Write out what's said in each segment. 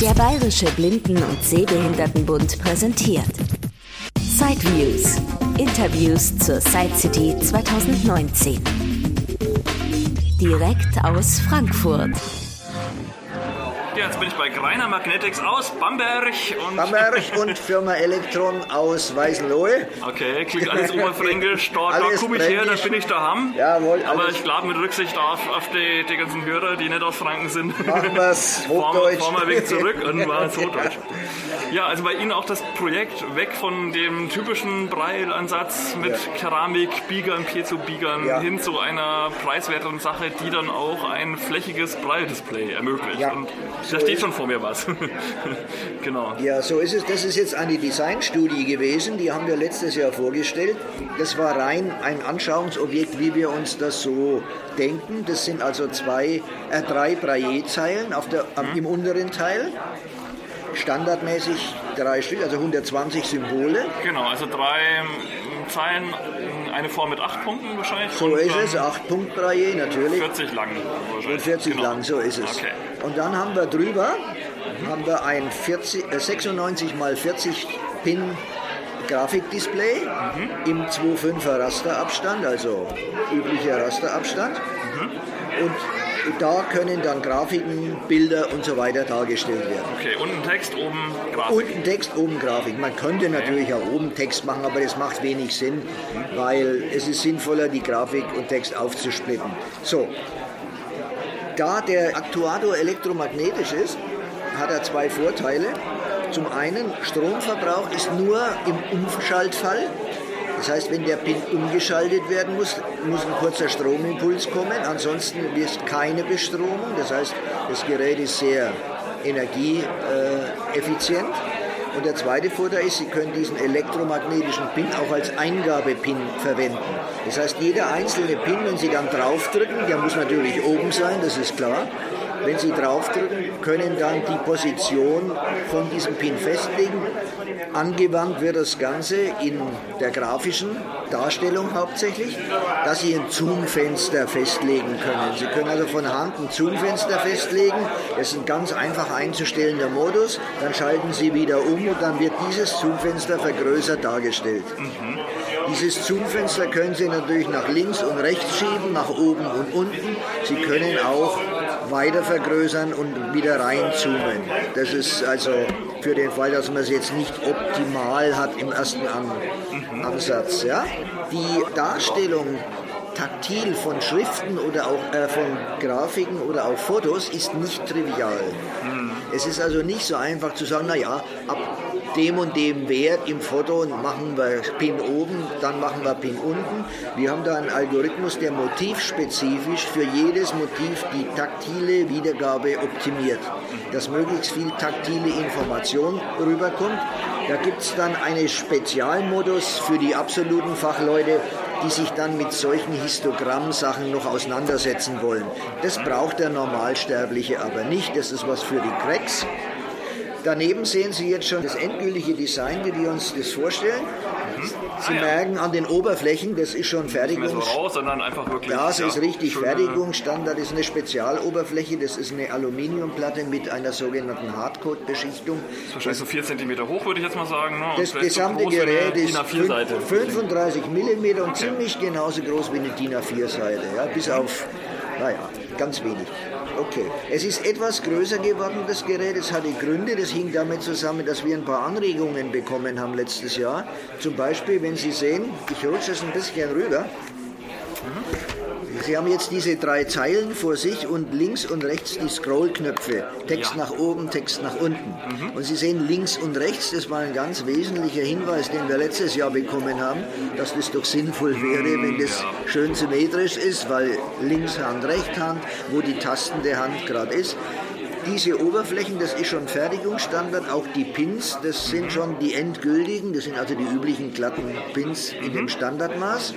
Der Bayerische Blinden- und Sehbehindertenbund präsentiert Sideviews. Interviews zur Side City 2019. Direkt aus Frankfurt. Jetzt bin ich bei Greiner Magnetics aus Bamberg und. Bamberg und Firma Elektron aus Weißenlohe. Okay, klingt alles oberfränkisch. Da, da komme ich her, da bin ich daheim. Jawohl, Aber ich glaube, mit Rücksicht auf, auf die, die ganzen Hörer, die nicht aus Franken sind, Machen wir- Hochdeutsch. fahren wir einen Weg zurück und machen es Hochdeutsch. Ja, also bei Ihnen auch das Projekt weg von dem typischen Breilansatz mit Ja. Keramik, Biegern, Piezo-Biegern Ja. hin zu einer preiswerteren Sache, die dann auch ein flächiges Braille-Display ermöglicht. Ja. Und da steht schon vor mir was. genau. Ja, so ist es. Das ist jetzt eine Designstudie gewesen, die haben wir letztes Jahr vorgestellt. Das war rein ein Anschauungsobjekt, wie wir uns das so denken. Das sind also zwei, äh, drei Braille-Zeilen am, im unteren Teil. Standardmäßig drei Stück, also 120 Symbole. Genau, also drei ähm, Zeilen, eine Form mit acht Punkten wahrscheinlich. So und ist es, 8 Punkt Braille natürlich. 40 lang. wahrscheinlich. Und 40 Genau. lang, so ist es. Okay. Und dann haben wir drüber haben wir ein 40, äh, 96 mal 40 Pin Grafikdisplay Mhm. im 2,5er Rasterabstand, also üblicher Rasterabstand. Mhm. Und da können dann Grafiken, Bilder und so weiter dargestellt werden. Okay, und ein Text oben Grafik. Und ein Text oben Grafik. Man könnte natürlich auch oben Text machen, aber das macht wenig Sinn, weil es ist sinnvoller, die Grafik und Text aufzusplitten. So, da der Aktuator elektromagnetisch ist, hat er zwei Vorteile. Zum einen, Stromverbrauch ist nur im Umschaltfall. Das heißt, wenn der Pin umgeschaltet werden muss, muss ein kurzer Stromimpuls kommen. Ansonsten ist keine Bestromung. Das heißt, das Gerät ist sehr energieeffizient. Und der zweite Vorteil ist, Sie können diesen elektromagnetischen Pin auch als Eingabepin verwenden. Das heißt, jeder einzelne Pin, wenn Sie dann draufdrücken, der muss natürlich oben sein, das ist klar. Wenn Sie draufdrücken, können dann die Position von diesem Pin festlegen. Angewandt wird das Ganze in der grafischen Darstellung hauptsächlich, dass Sie ein Zoomfenster festlegen können. Sie können also von Hand ein Zoomfenster festlegen. Das ist ein ganz einfach einzustellender Modus. Dann schalten Sie wieder um und dann wird dieses Zoomfenster vergrößert dargestellt. Dieses Zoomfenster können Sie natürlich nach links und rechts schieben, nach oben und unten. Sie können auch weiter vergrößern und wieder reinzoomen. Das ist also für den Fall, dass man es jetzt nicht optimal hat im ersten An Ansatz. Ja? Die Darstellung taktil von Schriften oder auch äh, von Grafiken oder auch Fotos ist nicht trivial. Es ist also nicht so einfach zu sagen, naja, ab dem und dem Wert im Foto machen wir Pin oben, dann machen wir Pin unten. Wir haben da einen Algorithmus, der motivspezifisch für jedes Motiv die taktile Wiedergabe optimiert, dass möglichst viel taktile Information rüberkommt. Da gibt es dann einen Spezialmodus für die absoluten Fachleute, die sich dann mit solchen Histogrammsachen noch auseinandersetzen wollen. Das braucht der Normalsterbliche aber nicht, das ist was für die Cracks. Daneben sehen Sie jetzt schon das endgültige Design, wie wir uns das vorstellen. Sie Ah, ja. merken an den Oberflächen, das ist schon mehr so raus, sondern einfach wirklich. Das ist richtig. schöne- Fertigungsstandard ist eine Spezialoberfläche. Das ist eine Aluminiumplatte mit einer sogenannten Hardcoat-Beschichtung. ist Wahrscheinlich so 4 cm hoch, würde ich jetzt mal sagen. Ne? Das so gesamte eine Gerät ist DIN A4-Seite. 35 mm und ziemlich genauso groß wie eine DIN A4-Seite. Ja, bis auf, naja, ganz wenig. Okay. Es ist etwas größer geworden, das Gerät. Es hatte Gründe. Das hing damit zusammen, dass wir ein paar Anregungen bekommen haben letztes Jahr. Zum Beispiel, wenn Sie sehen, ich rutsche es ein bisschen rüber. Sie haben jetzt diese drei Zeilen vor sich und links und rechts die Scrollknöpfe. Text Ja. nach oben, Text nach unten. Und Sie sehen links und rechts, das war ein ganz wesentlicher Hinweis, den wir letztes Jahr bekommen haben, dass das doch sinnvoll wäre, wenn das schön symmetrisch ist, weil links Hand, rechts Hand, wo die Tasten der Hand gerade ist. Diese Oberflächen, das ist schon Fertigungsstandard, auch die Pins, das sind schon die endgültigen, das sind also die üblichen glatten Pins in dem Standardmaß.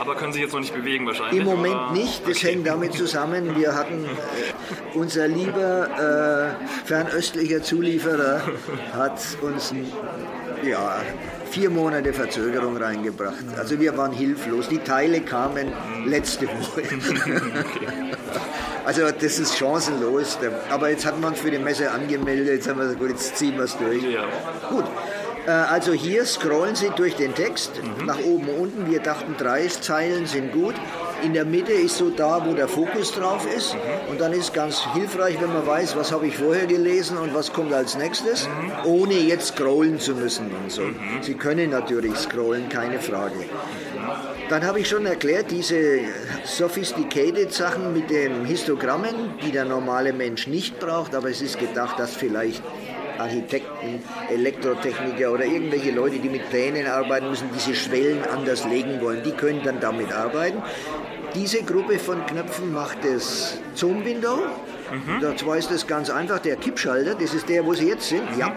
Aber können sich jetzt noch nicht bewegen wahrscheinlich? Im Moment oder? nicht, das Okay. hängt damit zusammen, wir hatten, äh, unser lieber äh, fernöstlicher Zulieferer hat uns ja, vier Monate Verzögerung reingebracht. Also wir waren hilflos, die Teile kamen letzte Woche. Also das ist chancenlos. Aber jetzt hat man für die Messe angemeldet, jetzt haben wir gesagt, gut, jetzt ziehen wir es durch. Ja. Gut. Äh, Also hier scrollen Sie durch den Text, nach oben und unten. Wir dachten, drei Zeilen sind gut. In der Mitte ist so da, wo der Fokus drauf ist. Und dann ist ganz hilfreich, wenn man weiß, was habe ich vorher gelesen und was kommt als nächstes, ohne jetzt scrollen zu müssen und so. Sie können natürlich scrollen, keine Frage. Dann habe ich schon erklärt, diese sophisticated Sachen mit den Histogrammen, die der normale Mensch nicht braucht, aber es ist gedacht, dass vielleicht Architekten, Elektrotechniker oder irgendwelche Leute, die mit Plänen arbeiten müssen, diese Schwellen anders legen wollen, die können dann damit arbeiten. Diese Gruppe von Knöpfen macht das Zoom Window. Da zwar ist das ganz einfach, der Kippschalter, das ist der, wo Sie jetzt sind. Ja.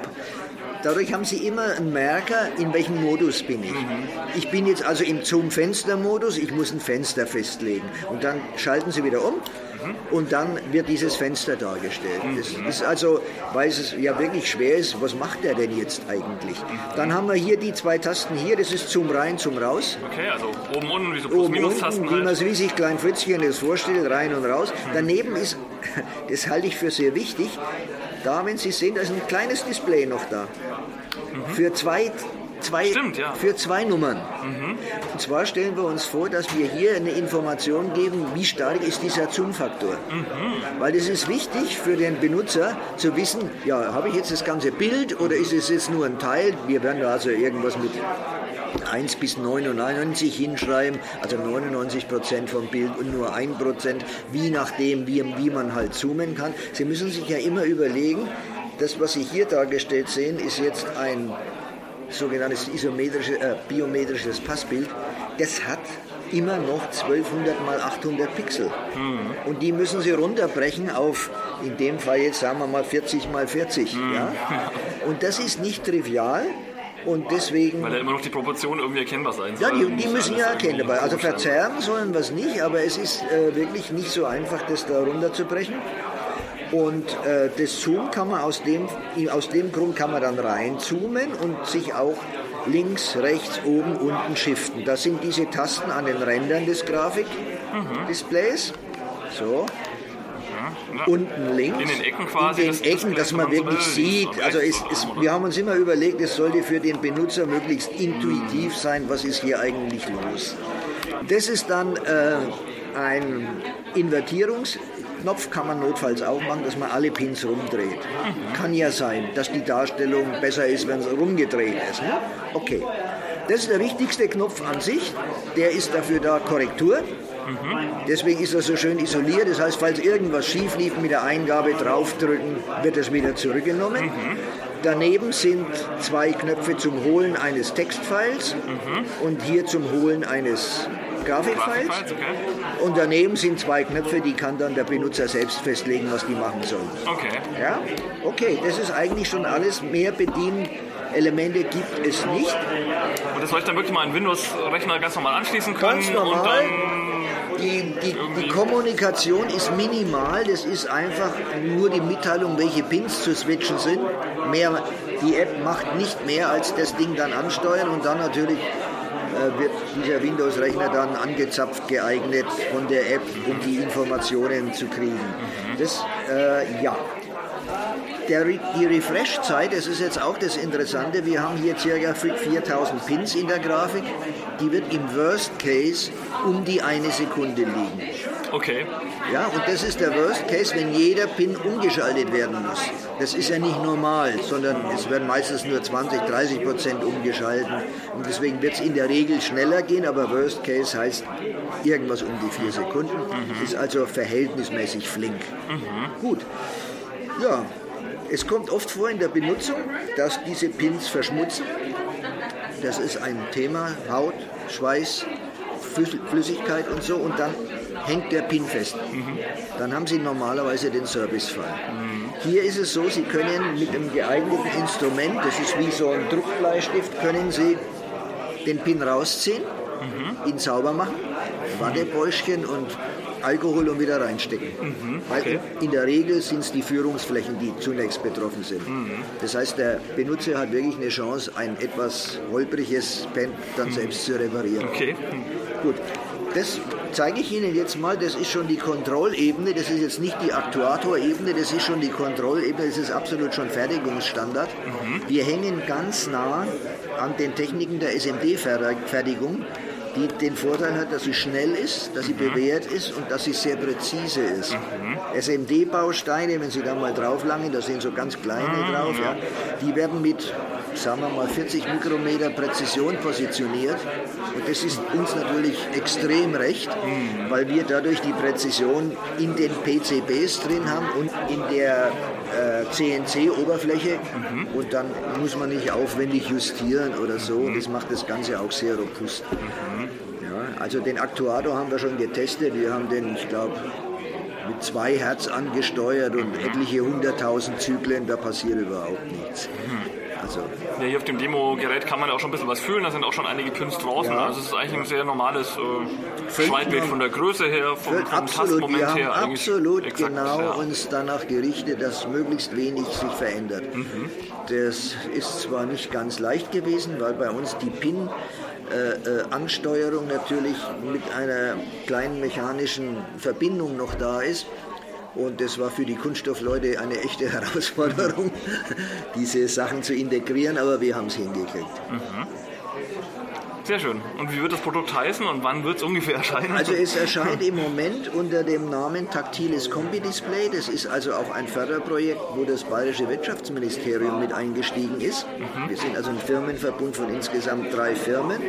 Dadurch haben Sie immer einen Merker, in welchem Modus bin ich. Ich bin jetzt also im Zoom-Fenster-Modus, ich muss ein Fenster festlegen. Und dann schalten Sie wieder um und dann wird dieses Fenster dargestellt. Das ist also, weil es ja wirklich schwer ist, was macht er denn jetzt eigentlich? Dann haben wir hier die zwei Tasten hier, das ist Zoom rein, Zoom raus. Okay, also oben, unten, wie so Oben, unten, Plus-Minus-Tasten wie man halt. es wie sich Klein Fritzchen das vorstellt, rein und raus. Daneben ist, das halte ich für sehr wichtig, da, wenn Sie sehen, da ist ein kleines Display noch da. Für zwei, zwei, Stimmt, ja. für zwei Nummern. Und zwar stellen wir uns vor, dass wir hier eine Information geben, wie stark ist dieser Zoom-Faktor. Weil das ist wichtig für den Benutzer zu wissen, ja, habe ich jetzt das ganze Bild oder ist es jetzt nur ein Teil? Wir werden da also irgendwas mit 1 bis 99 hinschreiben, also 99 Prozent vom Bild und nur 1 Prozent, wie nachdem, wie, wie man halt zoomen kann. Sie müssen sich ja immer überlegen, das, was Sie hier dargestellt sehen, ist jetzt ein sogenanntes isometrische, äh, biometrisches Passbild. Das hat immer noch 1200 mal 800 Pixel. Und die müssen Sie runterbrechen auf, in dem Fall jetzt sagen wir mal 40 mal 40. Ja? Und das ist nicht trivial. Und deswegen Weil ja immer noch die Proportion irgendwie erkennbar sein soll. ja, die, die müssen ja Aber also verzerren sollen wir es nicht, aber es ist äh, wirklich nicht so einfach, das da runterzubrechen. Und äh, das Zoom kann man aus dem, aus dem Grund kann man dann reinzoomen und sich auch links, rechts, oben, unten shiften. Das sind diese Tasten an den Rändern des Grafikdisplays. So. Ja. Unten links. In den Ecken quasi In den Ecken, dass man man so wirklich will, sieht. Also es, es, wir haben uns immer überlegt, es sollte für den Benutzer möglichst intuitiv sein, was ist hier eigentlich los. Das ist dann äh, ein Invertierungsknopf, kann man notfalls auch machen, dass man alle Pins rumdreht. Kann ja sein, dass die Darstellung besser ist, wenn es rumgedreht ist. Ne? Okay. Das ist der wichtigste Knopf an sich. Der ist dafür da Korrektur. Deswegen ist er so schön isoliert. Das heißt, falls irgendwas schief lief mit der Eingabe draufdrücken, wird es wieder zurückgenommen. Daneben sind zwei Knöpfe zum Holen eines Textfiles und hier zum Holen eines Grafikfiles. Grafikfiles, okay. Und daneben sind zwei Knöpfe, die kann dann der Benutzer selbst festlegen, was die machen sollen. Okay. Ja? Okay, das ist eigentlich schon alles. Mehr Bedienelemente gibt es nicht. Und das soll ich dann wirklich mal einen Windows-Rechner ganz normal anschließen können? Ganz normal. Die, die, die Kommunikation ist minimal, das ist einfach nur die Mitteilung, welche Pins zu switchen sind. Mehr, die App macht nicht mehr als das Ding dann ansteuern und dann natürlich äh, wird dieser Windows-Rechner dann angezapft geeignet von der App, um die Informationen zu kriegen. Das, äh, ja. Der, die Refresh-Zeit, das ist jetzt auch das Interessante, wir haben hier ca. 4000 Pins in der Grafik, die wird im Worst Case um die eine Sekunde liegen. Okay. Ja, und das ist der Worst Case, wenn jeder Pin umgeschaltet werden muss. Das ist ja nicht normal, sondern es werden meistens nur 20, 30 Prozent umgeschalten. Und deswegen wird es in der Regel schneller gehen, aber Worst Case heißt irgendwas um die vier Sekunden. Ist also verhältnismäßig flink. Gut. Ja, es kommt oft vor in der Benutzung, dass diese Pins verschmutzen. Das ist ein Thema, Haut, Schweiß, Flüss- Flüssigkeit und so. Und dann hängt der Pin fest. Dann haben Sie normalerweise den Servicefall. Hier ist es so, Sie können mit einem geeigneten Instrument, das ist wie so ein Druckbleistift, können Sie den Pin rausziehen, ihn sauber machen, Wattebäuschen und Alkohol und wieder reinstecken. Weil in der Regel sind es die Führungsflächen, die zunächst betroffen sind. Das heißt, der Benutzer hat wirklich eine Chance, ein etwas holpriges Pen dann selbst zu reparieren. Okay. Gut. Das zeige ich Ihnen jetzt mal, das ist schon die Kontrollebene, das ist jetzt nicht die Aktuatorebene, das ist schon die Kontrollebene, das ist absolut schon Fertigungsstandard. Mhm. Wir hängen ganz nah an den Techniken der SMD-Fertigung die den Vorteil hat, dass sie schnell ist, dass sie mhm. bewährt ist und dass sie sehr präzise ist. Mhm. SMD-Bausteine, wenn Sie da mal drauf langen, da sind so ganz kleine mhm. drauf, ja, die werden mit, sagen wir mal, 40 Mikrometer Präzision positioniert. Und das ist uns natürlich extrem recht, mhm. weil wir dadurch die Präzision in den PCBs drin haben und in der äh, CNC-Oberfläche. Mhm. Und dann muss man nicht aufwendig justieren oder so. Mhm. Das macht das Ganze auch sehr robust. Also den Aktuator haben wir schon getestet. Wir haben den, ich glaube, mit zwei Hertz angesteuert und etliche hunderttausend Zyklen, da passiert überhaupt nichts. Also ja, hier auf dem Demo-Gerät kann man auch schon ein bisschen was fühlen, da sind auch schon einige Pins draußen. Ja. Also es ist eigentlich ein sehr normales äh, Schweißbild von der Größe her, vom, vom absolut, wir haben her. Absolut exakt, genau ja. uns danach gerichtet, dass möglichst wenig sich verändert. Mhm. Das ist zwar nicht ganz leicht gewesen, weil bei uns die Pin äh, äh, Ansteuerung natürlich mit einer kleinen mechanischen Verbindung noch da ist. Und das war für die Kunststoffleute eine echte Herausforderung, diese Sachen zu integrieren, aber wir haben es hingekriegt. Mhm. Sehr schön. Und wie wird das Produkt heißen und wann wird es ungefähr erscheinen? Also es erscheint im Moment unter dem Namen Taktiles Kombi-Display. Das ist also auch ein Förderprojekt, wo das Bayerische Wirtschaftsministerium mit eingestiegen ist. Mhm. Wir sind also ein Firmenverbund von insgesamt drei Firmen.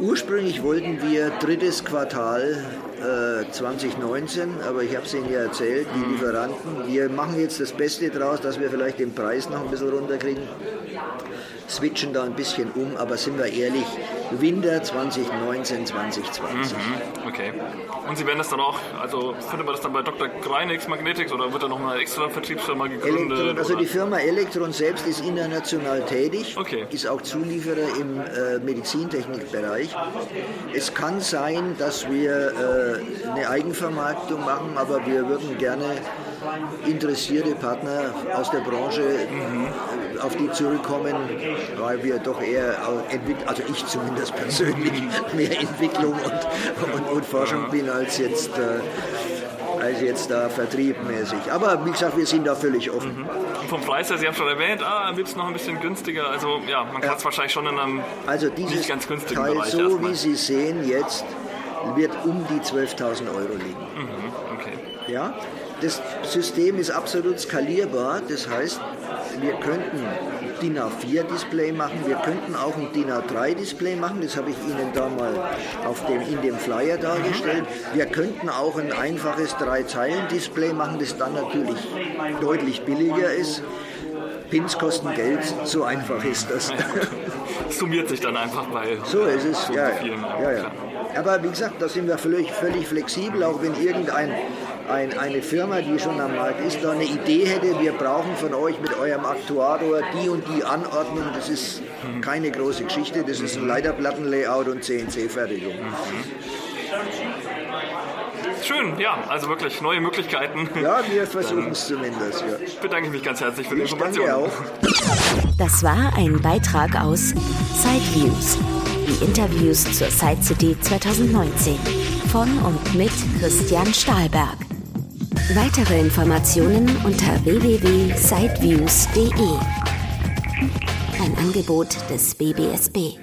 Ursprünglich wollten wir drittes Quartal äh, 2019, aber ich habe es Ihnen ja erzählt, die mhm. Lieferanten, wir machen jetzt das Beste draus, dass wir vielleicht den Preis noch ein bisschen runterkriegen switchen da ein bisschen um, aber sind wir ehrlich, Winter 2019, 2020. Mhm, okay. Und Sie werden das dann auch, also findet man das dann bei Dr. Greinix Magnetics oder wird da noch eine extra Vertriebsfirma gegründet? Elektron, also die Firma Elektron selbst ist international tätig, okay. ist auch Zulieferer im äh, Medizintechnikbereich. Es kann sein, dass wir äh, eine Eigenvermarktung machen, aber wir würden gerne interessierte Partner aus der Branche mhm. auf die zurückkommen, weil wir doch eher, also ich zumindest persönlich, mehr Entwicklung und, und, und Forschung bin als jetzt, äh, als jetzt da vertriebmäßig. Aber wie gesagt, wir sind da völlig offen. Mhm. Vom Preis her, Sie haben schon erwähnt, ah, wird es noch ein bisschen günstiger. Also ja, man kann es ja. wahrscheinlich schon in einem also nicht ganz günstigen Teil Bereich so erstmal. wie Sie sehen jetzt, wird um die 12.000 Euro liegen. Mhm, okay. Ja, das System ist absolut skalierbar. Das heißt, wir könnten DIN A4-Display machen, wir könnten auch ein DIN A3-Display machen, das habe ich Ihnen da mal auf dem, in dem Flyer dargestellt. Wir könnten auch ein einfaches Drei-Zeilen-Display machen, das dann natürlich deutlich billiger ist. Pins kosten Geld, so einfach ist das. Summiert sich dann einfach bei so ist es, so ja, vielen. Ja, ja. Aber wie gesagt, da sind wir völlig, völlig flexibel, auch wenn irgendein ein, eine Firma, die schon am Markt ist, da eine Idee hätte, wir brauchen von euch mit eurem Aktuator die und die Anordnung, das ist keine große Geschichte, das ist ein Leiterplattenlayout und CNC-Fertigung. Schön, ja, also wirklich neue Möglichkeiten. Ja, wir versuchen es zumindest. Ja. Bedanke mich ganz herzlich für die ich Informationen. Danke auch. Das war ein Beitrag aus Sideviews, die Interviews zur Side City 2019 von und mit Christian Stahlberg. Weitere Informationen unter www.sideviews.de. Ein Angebot des BBSB.